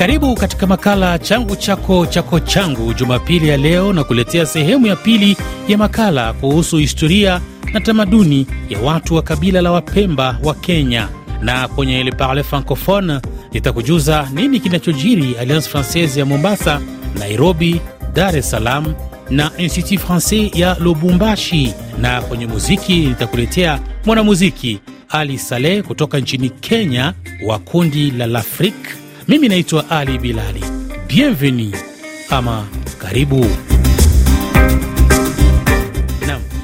Karibu katika makala changu chako chako changu. Jumapili ya leo na kuletea sehemu ya pili ya makala kuhusu historia na tamaduni ya watu wa kabila la Wapemba wa Kenya, na kwenye Le Parle Francophone nitakujuza nini kinachojiri Alliance Francaise ya Mombasa, Nairobi, Dar es Salaam na Institut Francais ya Lubumbashi, na kwenye muziki nitakuletea mwanamuziki Ali Saleh kutoka nchini Kenya wa kundi la Lafrique. Mimi naitwa Ali Bilali. Bienvenue ama karibu.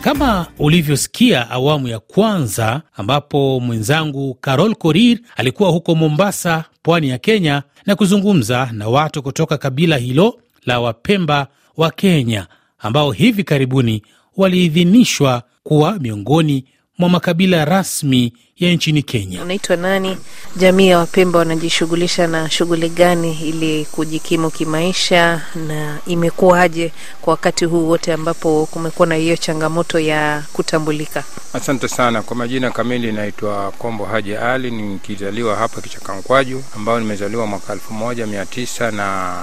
Kama ulivyosikia awamu ya kwanza, ambapo mwenzangu Carol Korir alikuwa huko Mombasa, pwani ya Kenya, na kuzungumza na watu kutoka kabila hilo la Wapemba wa Kenya ambao hivi karibuni waliidhinishwa kuwa miongoni mwa makabila rasmi ya nchini Kenya. Unaitwa nani? Jamii ya Wapemba wanajishughulisha na shughuli gani ili kujikimu kimaisha, na imekuwaje kwa wakati huu wote ambapo kumekuwa na hiyo changamoto ya kutambulika? Asante sana. Kwa majina kamili naitwa Kombo Haji Ali, nikizaliwa hapa Kichakankwaju, ambayo nimezaliwa mwaka elfu moja mia tisa na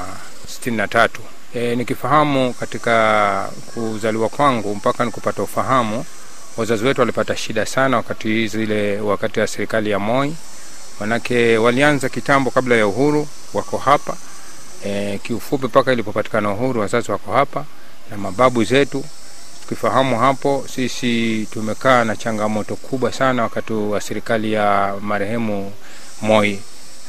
sitini na tatu. E, nikifahamu katika kuzaliwa kwangu mpaka nikupata ufahamu wazazi wetu walipata shida sana wakati zile wakati wa serikali ya Moi, manake walianza kitambo kabla ya uhuru, wako hapa e, kiufupi mpaka ilipopatikana uhuru, wazazi wako hapa na mababu zetu. Tukifahamu hapo, sisi tumekaa na changamoto kubwa sana wakati wa serikali ya marehemu Moi.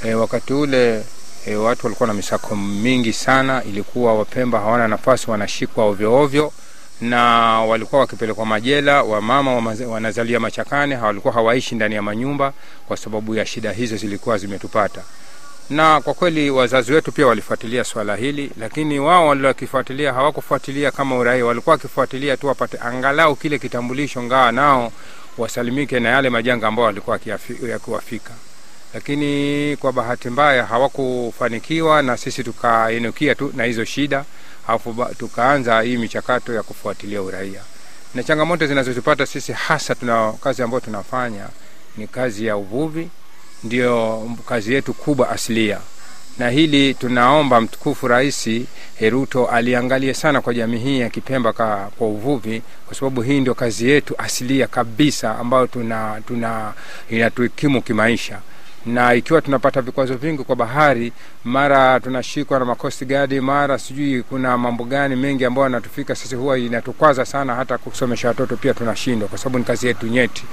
E, wakati ule e, watu walikuwa na misako mingi sana, ilikuwa Wapemba hawana nafasi, wanashikwa ovyo ovyo na walikuwa wakipelekwa majela. Wamama wanazalia machakane, walikuwa hawaishi ndani ya manyumba kwa sababu ya shida hizo zilikuwa zimetupata. Na kwa kweli wazazi wetu pia walifuatilia swala hili, lakini wao waliwakifuatilia hawakufuatilia kama uraia, walikuwa wakifuatilia tu wapate angalau kile kitambulisho, ngawa nao wasalimike na yale majanga ambao walikuwa yakiwafika. Lakini kwa bahati mbaya hawakufanikiwa, na sisi tukainukia tu na hizo shida alafu tukaanza hii michakato ya kufuatilia uraia. Na changamoto zinazotupata sisi hasa, tuna kazi ambayo tunafanya ni kazi ya uvuvi, ndio kazi yetu kubwa asilia, na hili tunaomba mtukufu Rais Heruto aliangalie sana kwa jamii hii ya Kipemba ka, kwa uvuvi, kwa sababu hii ndio kazi yetu asilia kabisa ambayo tuna, tuna inatukimu kimaisha na ikiwa tunapata vikwazo vingi kwa bahari, mara tunashikwa na makosti gadi, mara sijui kuna mambo gani mengi ambayo yanatufika sisi, huwa inatukwaza sana, hata kusomesha watoto pia tunashindwa, kwa sababu ni kazi yetu nyeti.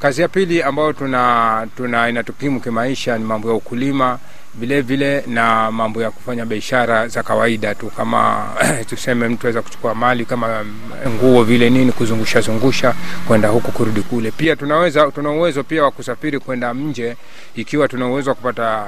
Kazi ya pili ambayo tuna, tuna inatukimu kimaisha ni mambo ya ukulima vile vile na mambo ya kufanya biashara za kawaida tu, kama tuseme mtu aweza kuchukua mali kama nguo vile nini, kuzungusha zungusha kwenda huku kurudi kule. Pia tunaweza tuna uwezo pia wa kusafiri kwenda nje, ikiwa tuna uwezo wa kupata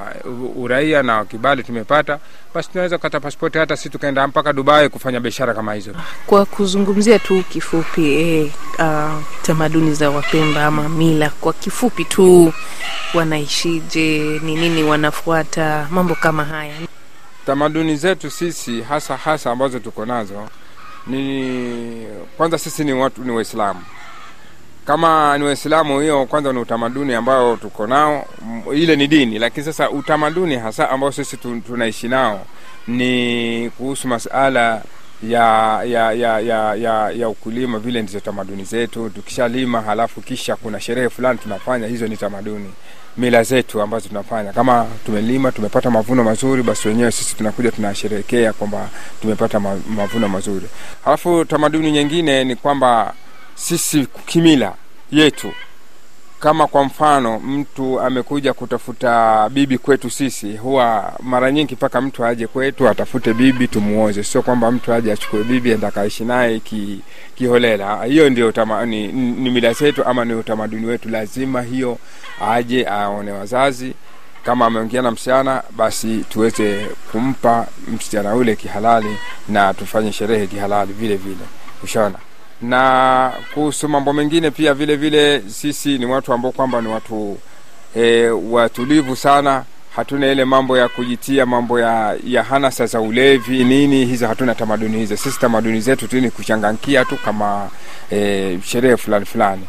uraia na kibali tumepata, basi tunaweza kukata pasipoti hata si tukaenda mpaka Dubai kufanya biashara kama hizo. Kwa kuzungumzia tu kifupi, eh, uh, tamaduni za Wapemba ama mila kwa kifupi tu, wanaishije? Ni nini wanafuata? Mambo kama haya. Tamaduni zetu sisi hasa hasa ambazo tuko nazo ni kwanza, sisi ni watu ni Waislamu. Kama ni Waislamu, hiyo kwanza ni utamaduni ambao tuko nao, ile ni dini. Lakini sasa utamaduni hasa ambao sisi tunaishi nao ni kuhusu masala ya ya ya ya ya, ya ukulima. Vile ndizo tamaduni zetu. Tukishalima halafu kisha kuna sherehe fulani tunafanya, hizo ni tamaduni mila zetu ambazo tunafanya. Kama tumelima tumepata mavuno mazuri, basi wenyewe sisi tunakuja tunasherehekea kwamba tumepata mavuno mazuri. Halafu tamaduni nyingine ni kwamba sisi kimila yetu, kama kwa mfano mtu amekuja kutafuta bibi kwetu sisi, huwa mara nyingi mpaka mtu aje kwetu atafute bibi tumuoze, sio kwamba mtu aje achukue bibi enda kaishi naye ki, kiholela. Hiyo ndio ni, ni mila zetu ama ni utamaduni wetu. Lazima hiyo aje aone wazazi, kama ameongea na msichana, basi tuweze kumpa msichana ule kihalali na tufanye sherehe kihalali vile vile, ushaona na kuhusu mambo mengine pia vile vile, sisi ni watu ambao kwamba ni watu e, watulivu sana. Hatuna ile mambo ya kujitia mambo ya, ya hanasa za ulevi nini, hizo hatuna tamaduni hizo. Sisi tamaduni zetu tu ni kuchangankia tu kama e, sherehe fulani fulani.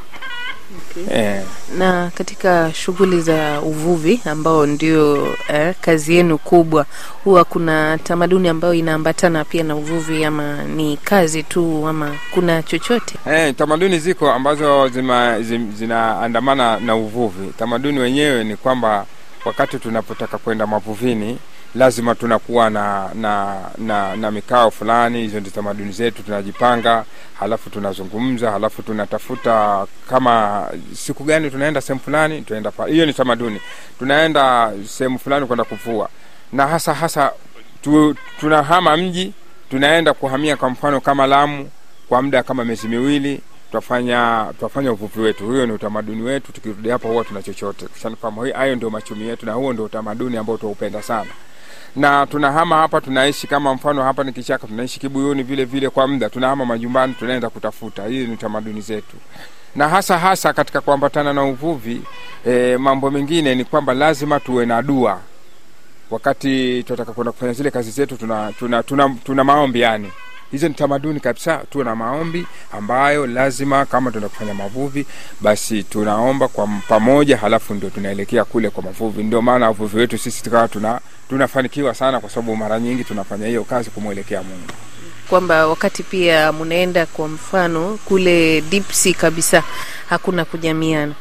Eh, Na katika shughuli za uvuvi ambao ndio eh, kazi yenu kubwa, huwa kuna tamaduni ambayo inaambatana pia na uvuvi, ama ni kazi tu, ama kuna chochote? Eh, tamaduni ziko ambazo zima, zim, zinaandamana na uvuvi. Tamaduni wenyewe ni kwamba wakati tunapotaka kwenda mavuvini lazima tunakuwa na na, na, na mikao fulani. Hizo ndio tamaduni zetu, tunajipanga, halafu tunazungumza, halafu tunatafuta kama siku gani tunaenda sehemu fulani, tunaenda. Hiyo ni tamaduni, tunaenda sehemu fulani kwenda kuvua, na hasa hasa tu, tunahama mji, tunaenda kuhamia kwa mfano kama Lamu kwa muda kama miezi miwili tutafanya tutafanya uvuvi wetu. Huyo ni utamaduni wetu. Tukirudi hapo huwa tuna chochote hayo, ndio machumi yetu, na huo ndio utamaduni ambao tunaupenda sana. Na tunahama hapa, tunaishi kama mfano hapa ni kichaka, tunaishi Kibuyuni vile vile kwa muda, tunahama majumbani, tunaenda kutafuta. Hii ni tamaduni zetu, na hasa hasa katika kuambatana na uvuvi. E, mambo mengine ni kwamba lazima tuwe na dua wakati tunataka kwenda kufanya zile kazi zetu, tuna, tuna, tuna, tuna maombi yani hizo ni tamaduni kabisa. Tuwe na maombi ambayo lazima, kama tunaenda kufanya mavuvi, basi tunaomba kwa pamoja, halafu ndio tunaelekea kule kwa mavuvi. Ndio maana uvuvi wetu sisi tukawa tuna tunafanikiwa sana, kwa sababu mara nyingi tunafanya hiyo kazi kumwelekea Mungu. Kwamba wakati pia mnaenda kwa mfano kule deep sea kabisa, hakuna kujamiana.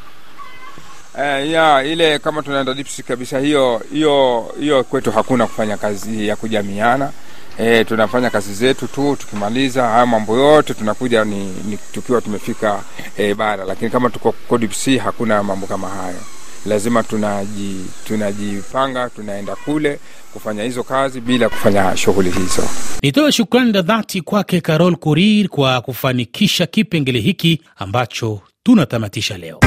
Uh, ya ile kama tunaenda deep sea kabisa, hiyo hiyo hiyo kwetu hakuna kufanya kazi ya kujamiana. E, tunafanya kazi zetu tu, tukimaliza haya mambo yote tunakuja ni, ni tukiwa tumefika e, bara. Lakini kama tuko deep hakuna mambo kama hayo, lazima tunaji tunajipanga tunaenda kule kufanya hizo kazi bila kufanya shughuli hizo. Nitoe shukrani za dhati kwake Carol Kurir kwa kufanikisha kipengele hiki ambacho tunatamatisha leo.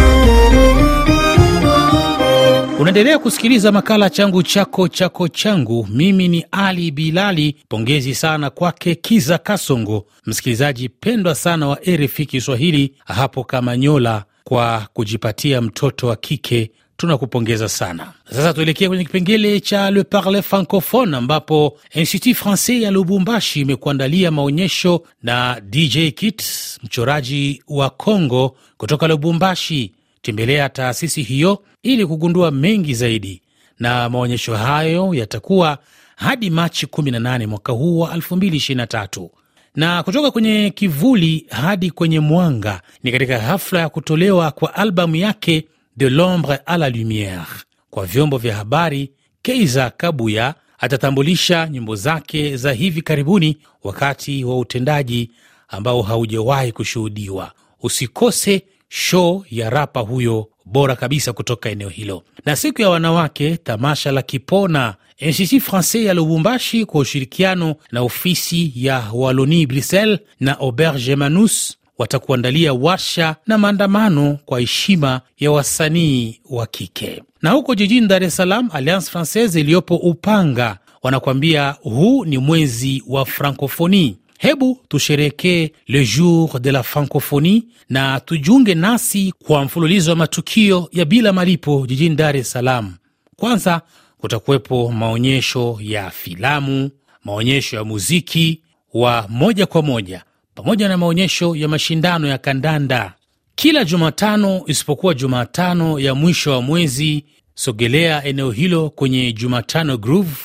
Unaendelea kusikiliza makala changu chako chako changu. Mimi ni Ali Bilali. Pongezi sana kwake Kiza Kasongo, msikilizaji pendwa sana wa RFI Kiswahili hapo Kamanyola, kwa kujipatia mtoto wa kike. Tunakupongeza sana. Sasa tuelekee kwenye kipengele cha Le Parle Francophone, ambapo Institut Francais ya Lubumbashi imekuandalia maonyesho na DJ Kit, mchoraji wa Congo kutoka Lubumbashi. Tembelea taasisi hiyo ili kugundua mengi zaidi, na maonyesho hayo yatakuwa hadi Machi 18 mwaka huu wa 2023 na kutoka kwenye kivuli hadi kwenye mwanga ni katika hafla ya kutolewa kwa albamu yake De l'ombre a la lumiere kwa vyombo vya habari. Keiza Kabuya atatambulisha nyimbo zake za hivi karibuni wakati wa utendaji ambao haujawahi kushuhudiwa. Usikose show ya rapa huyo bora kabisa kutoka eneo hilo. Na siku ya wanawake, tamasha la Kipona Institut Francais ya Lubumbashi kwa ushirikiano na ofisi ya Waloni Bruxelles na Auberge Manus watakuandalia washa na maandamano kwa heshima ya wasanii wa kike. Na huko jijini Dar es Salaam, Alliance Francaise iliyopo Upanga wanakuambia huu ni mwezi wa Francophonie. Hebu tusherekee le jour de la francophonie na tujiunge nasi kwa mfululizo wa matukio ya bila malipo jijini Dar es Salaam. Kwanza kutakuwepo maonyesho ya filamu, maonyesho ya muziki wa moja kwa moja, pamoja na maonyesho ya mashindano ya kandanda kila Jumatano isipokuwa Jumatano ya mwisho wa mwezi. Sogelea eneo hilo kwenye Jumatano Groove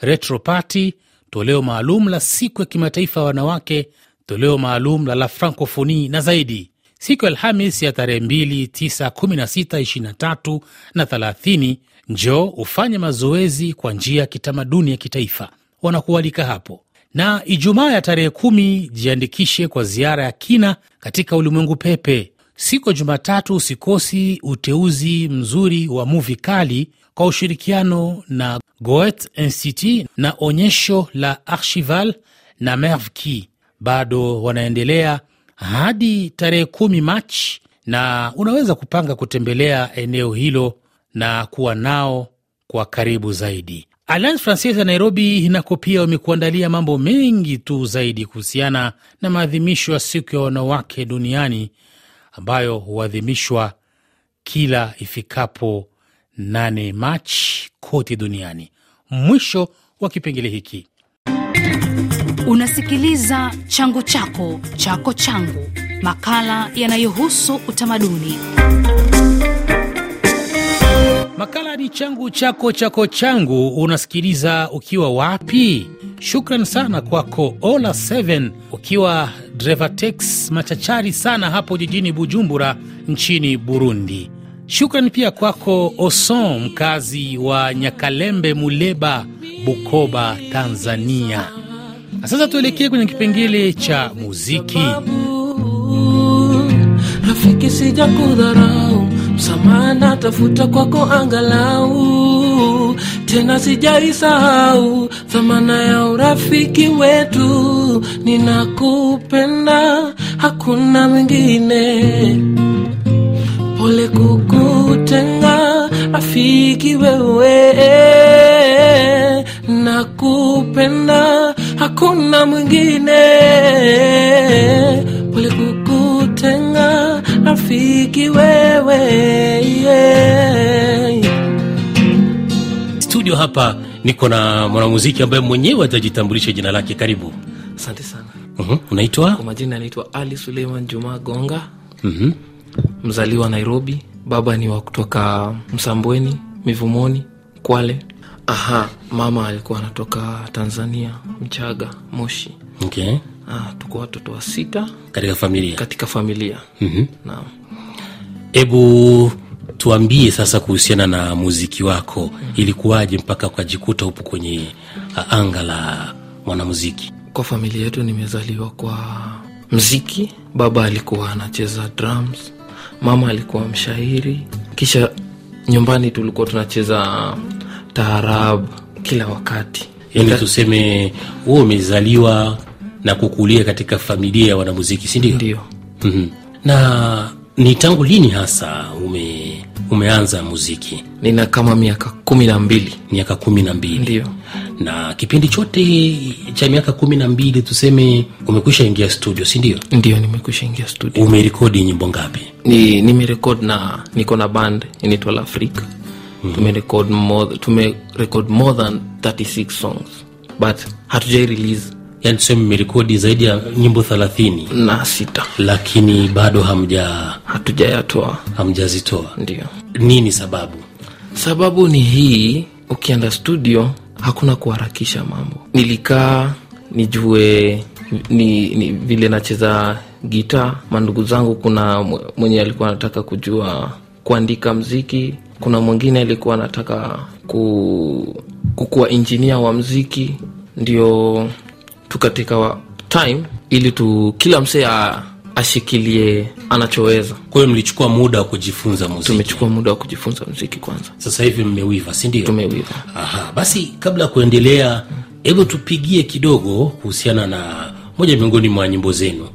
Retro Party toleo maalum la siku ya kimataifa ya wanawake, toleo maalum la la Francofoni na zaidi. Siku ya Alhamis ya tarehe 2, 9, 16, 23 na 30, njoo ufanye mazoezi kwa njia ya kitamaduni ya kitaifa, wanakualika hapo. Na Ijumaa ya tarehe kumi, jiandikishe kwa ziara ya kina katika ulimwengu pepe. Siku ya Jumatatu usikosi uteuzi mzuri wa muvi kali kwa ushirikiano na Goethe Institut na onyesho la Archival na Mervki bado wanaendelea hadi tarehe kumi Machi, na unaweza kupanga kutembelea eneo hilo na kuwa nao kwa karibu zaidi. Alliance Francaise ya Nairobi nako pia wamekuandalia mambo mengi tu zaidi kuhusiana na maadhimisho ya siku ya wanawake duniani ambayo huadhimishwa kila ifikapo 8 Machi kote duniani. Mwisho wa kipengele hiki. Unasikiliza changu chako chako changu, makala yanayohusu utamaduni. Makala ni changu chako chako changu. Unasikiliza ukiwa wapi? Shukran sana kwako Ola 7 ukiwa Drevatex machachari sana hapo jijini Bujumbura nchini Burundi. Shukran pia kwako Oson mkazi wa Nyakalembe, Muleba, Bukoba, Tanzania. Na sasa tuelekee kwenye kipengele cha muziki. Rafiki, sija kudharau, msamaha natafuta kwako angalau, tena sijaisahau thamana ya urafiki wetu. Ninakupenda, hakuna mwingine. Pole kukutenga, rafiki wewe, nakupenda, hakuna mwingine. Pole kukutenga, rafiki wewe, yeah. studio hapa niko na mwanamuziki ambaye mwenyewe atajitambulisha jina lake karibu Asante sana. uh-huh. unaitwa Kwa majina anaitwa Ali Suleiman Juma Gonga, uh-huh. Mzaliwa Nairobi. Baba ni wa kutoka Msambweni, Mivumoni, Kwale. Aha, mama alikuwa anatoka Tanzania, Mchaga, Moshi. okay. Ah, tuko watoto wa sita katika familia katika familia. Mm-hmm. Naam. hebu tuambie sasa kuhusiana na muziki wako ilikuwaje mpaka ukajikuta upo kwenye anga la mwanamuziki Kwa familia yetu nimezaliwa kwa mziki. Baba alikuwa anacheza drums, mama alikuwa mshairi, kisha nyumbani tulikuwa tunacheza taarab kila wakati. yaani tuseme huo umezaliwa na kukulia katika familia ya wanamuziki si ndio Ndio. mm-hmm. na ni tangu lini hasa ume, umeanza muziki Nina kama miaka kumi na mbili. miaka kumi na mbili Ndio. na kipindi chote cha miaka kumi na mbili tuseme umekwisha ingia studio si ndio Ndio nimekwisha ingia studio. umerekodi nyimbo ngapi Ni nimerekod na niko na band inaitwa La Africa. Tumerekod more, tumerekod more than 36 songs but hatujai release yaani tuseme mmerekodi zaidi ya nyimbo thelathini na sita lakini bado hamja hatujayatoa. hamjazitoa Ndio. nini sababu Sababu ni hii, ukienda studio hakuna kuharakisha mambo. Nilikaa nijue ni, ni vile nacheza gita. Mandugu zangu, kuna mwe- mwenye alikuwa anataka kujua kuandika mziki, kuna mwingine alikuwa anataka ku, kukuwa injinia wa mziki. Ndio tukateka katika time ili tu kila msee ashikilie anachoweza. kwa hiyo mlichukua muda wa kujifunza muziki Tumechukua muda wa kujifunza mziki kwanza, sasa hivi mmewiva si ndio tumewiva. Aha, basi kabla ya kuendelea hebu tupigie kidogo kuhusiana na moja miongoni mwa nyimbo zenu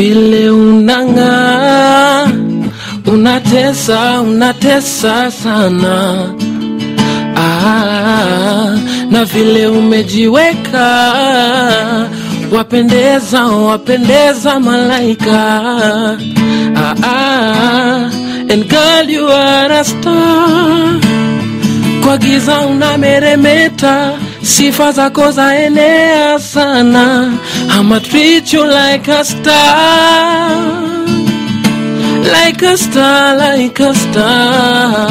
vile unang'aa, unatesa, unatesa sana. Ah, na vile umejiweka, wapendeza, wapendeza malaika. Ah, ah, and girl you are a star. Kwa giza unameremeta, sifa zako zaenea sana. I'ma treat you like a star, like a star, like a star.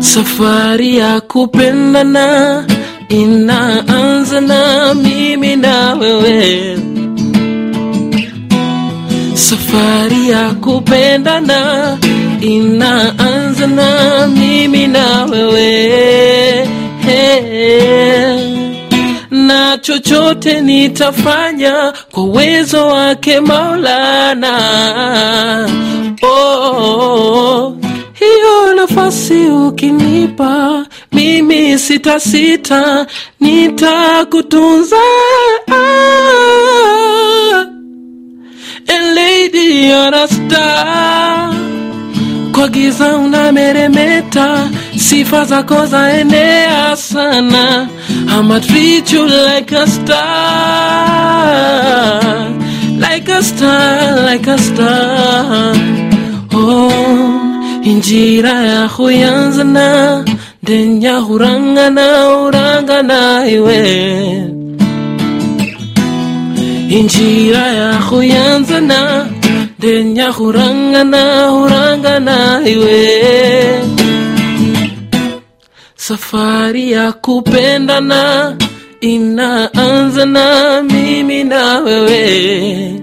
Safari ya kupendana inaanza na mimi na wewe safari ya kupendana inaanza na mimi na wewe na chochote nitafanya kwa uwezo wake Maulana. Oh, hiyo nafasi ukinipa mimi sita sita nitakutunza ah. And lady you're a kwa giza unameremeta, sifa zako zaenea sana. I'ma treat you like a star, like a star, like a star. Oh, injira ya huyanzana, denya hurangana, urangana iwe. Injira ya huyanzana, denya hurangana, urangana iwe. Safari ya kupendana inaanza na mimi na wewe.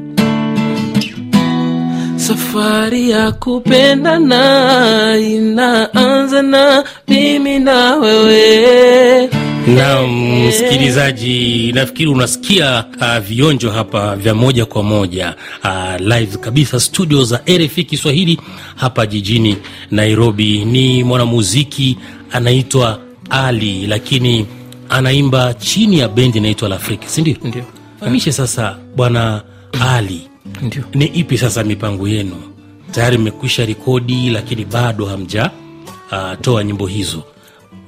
Safari ya kupendana inaanza na mimi na wewe. na msikilizaji nafikiri unasikia uh, vionjo hapa vya moja kwa moja uh, live kabisa studio za rfi kiswahili hapa jijini nairobi ni mwanamuziki anaitwa ali lakini anaimba chini ya bendi inaitwa lafrika sindio Ndio, fahamishe sasa bwana ali ndio. ni ipi sasa mipango yenu tayari mmekwisha rekodi lakini bado hamja uh, toa nyimbo hizo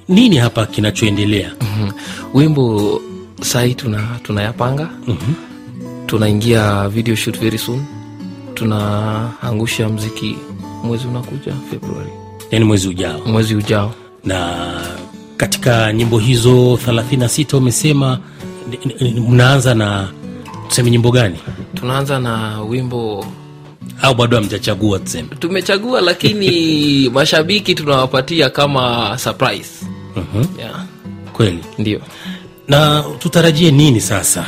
nini hapa kinachoendelea Mhm. Wimbo sahii tuna tunayapanga Mhm. tunaingia video shoot very soon. Tunaangusha mziki mwezi unakuja Februari, yani mwezi ujao mwezi ujao. Na katika nyimbo hizo 36 umesema mnaanza na tuseme nyimbo gani? Tunaanza na wimbo au bado hamjachagua tuseme? Tumechagua, lakini mashabiki tunawapatia kama surprise. Mhm. Yeah, kweli? Ndio. na tutarajie nini sasa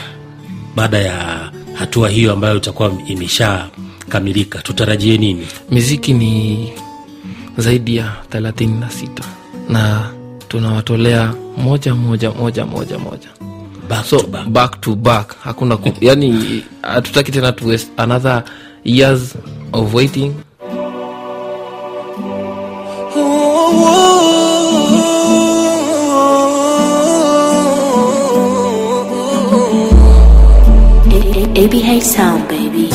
baada ya hatua hiyo ambayo itakuwa imeshakamilika? Tutarajie nini? Miziki ni zaidi ya 36 na tunawatolea moja moja moja moja moja. Back so to back. back to back. Hakuna ku, yani hatutaki tena to another years of waiting ABH Sound, baby.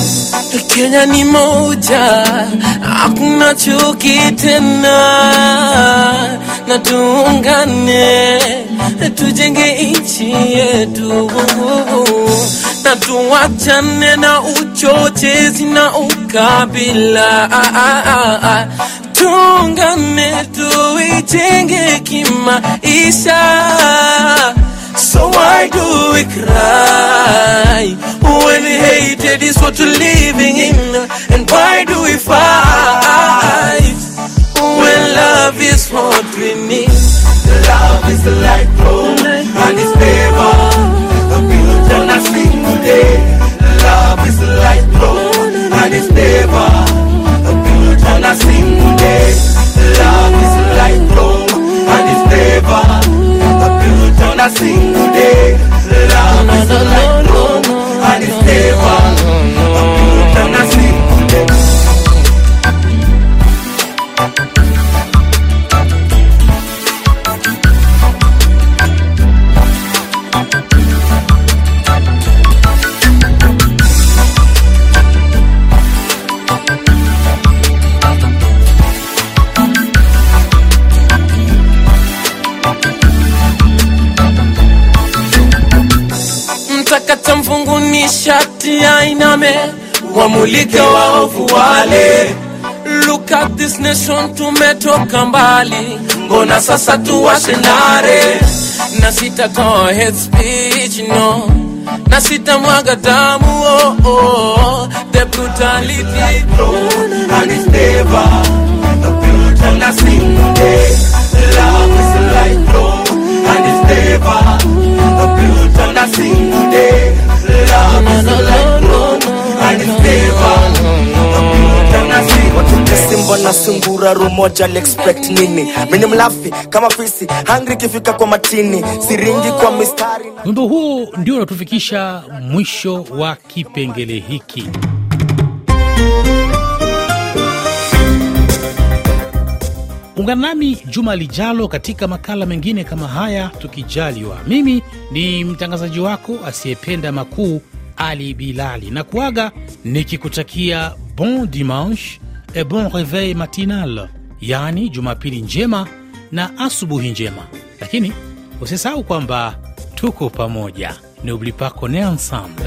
Kenya ni moja, hakuna chuki tena, na tuungane, tujenge nchi yetu, na tuwachane na uchochezi na ukabila. Tuungane, tuijenge kimaisha. So why do we cry when hated is what we're living in? And why do we fight when love is what we need? Love is the light bro, and it's never built on a single day. Love is the light bro, and it's never built on a single day. Love is the light bro, and it's never built on a single day. Wamulike waovu wale. Look at this nation tumetoka mbali. Mbona sasa tuwashe nare na sitatoa hate speech no. Na sitamwaga damu oh, oh. the brutality. And it's never built on a single day love is light bro and it's never built on a single day love is light bro simba sungura rumoja expect nini? Mini mlafi kama fisi hangri ikifika kwa matini siringi kwa mistari. Wimbo huu ndio unatufikisha mwisho wa kipengele hiki. Ungana nami juma lijalo katika makala mengine kama haya tukijaliwa. Mimi ni mtangazaji wako asiyependa makuu ali bilali. Na kuaga nikikutakia bon dimanche et bon reveil matinal. Yaani jumapili njema na asubuhi njema. Lakini usisahau kwamba tuko pamoja. N'oublie pas qu'on est ensemble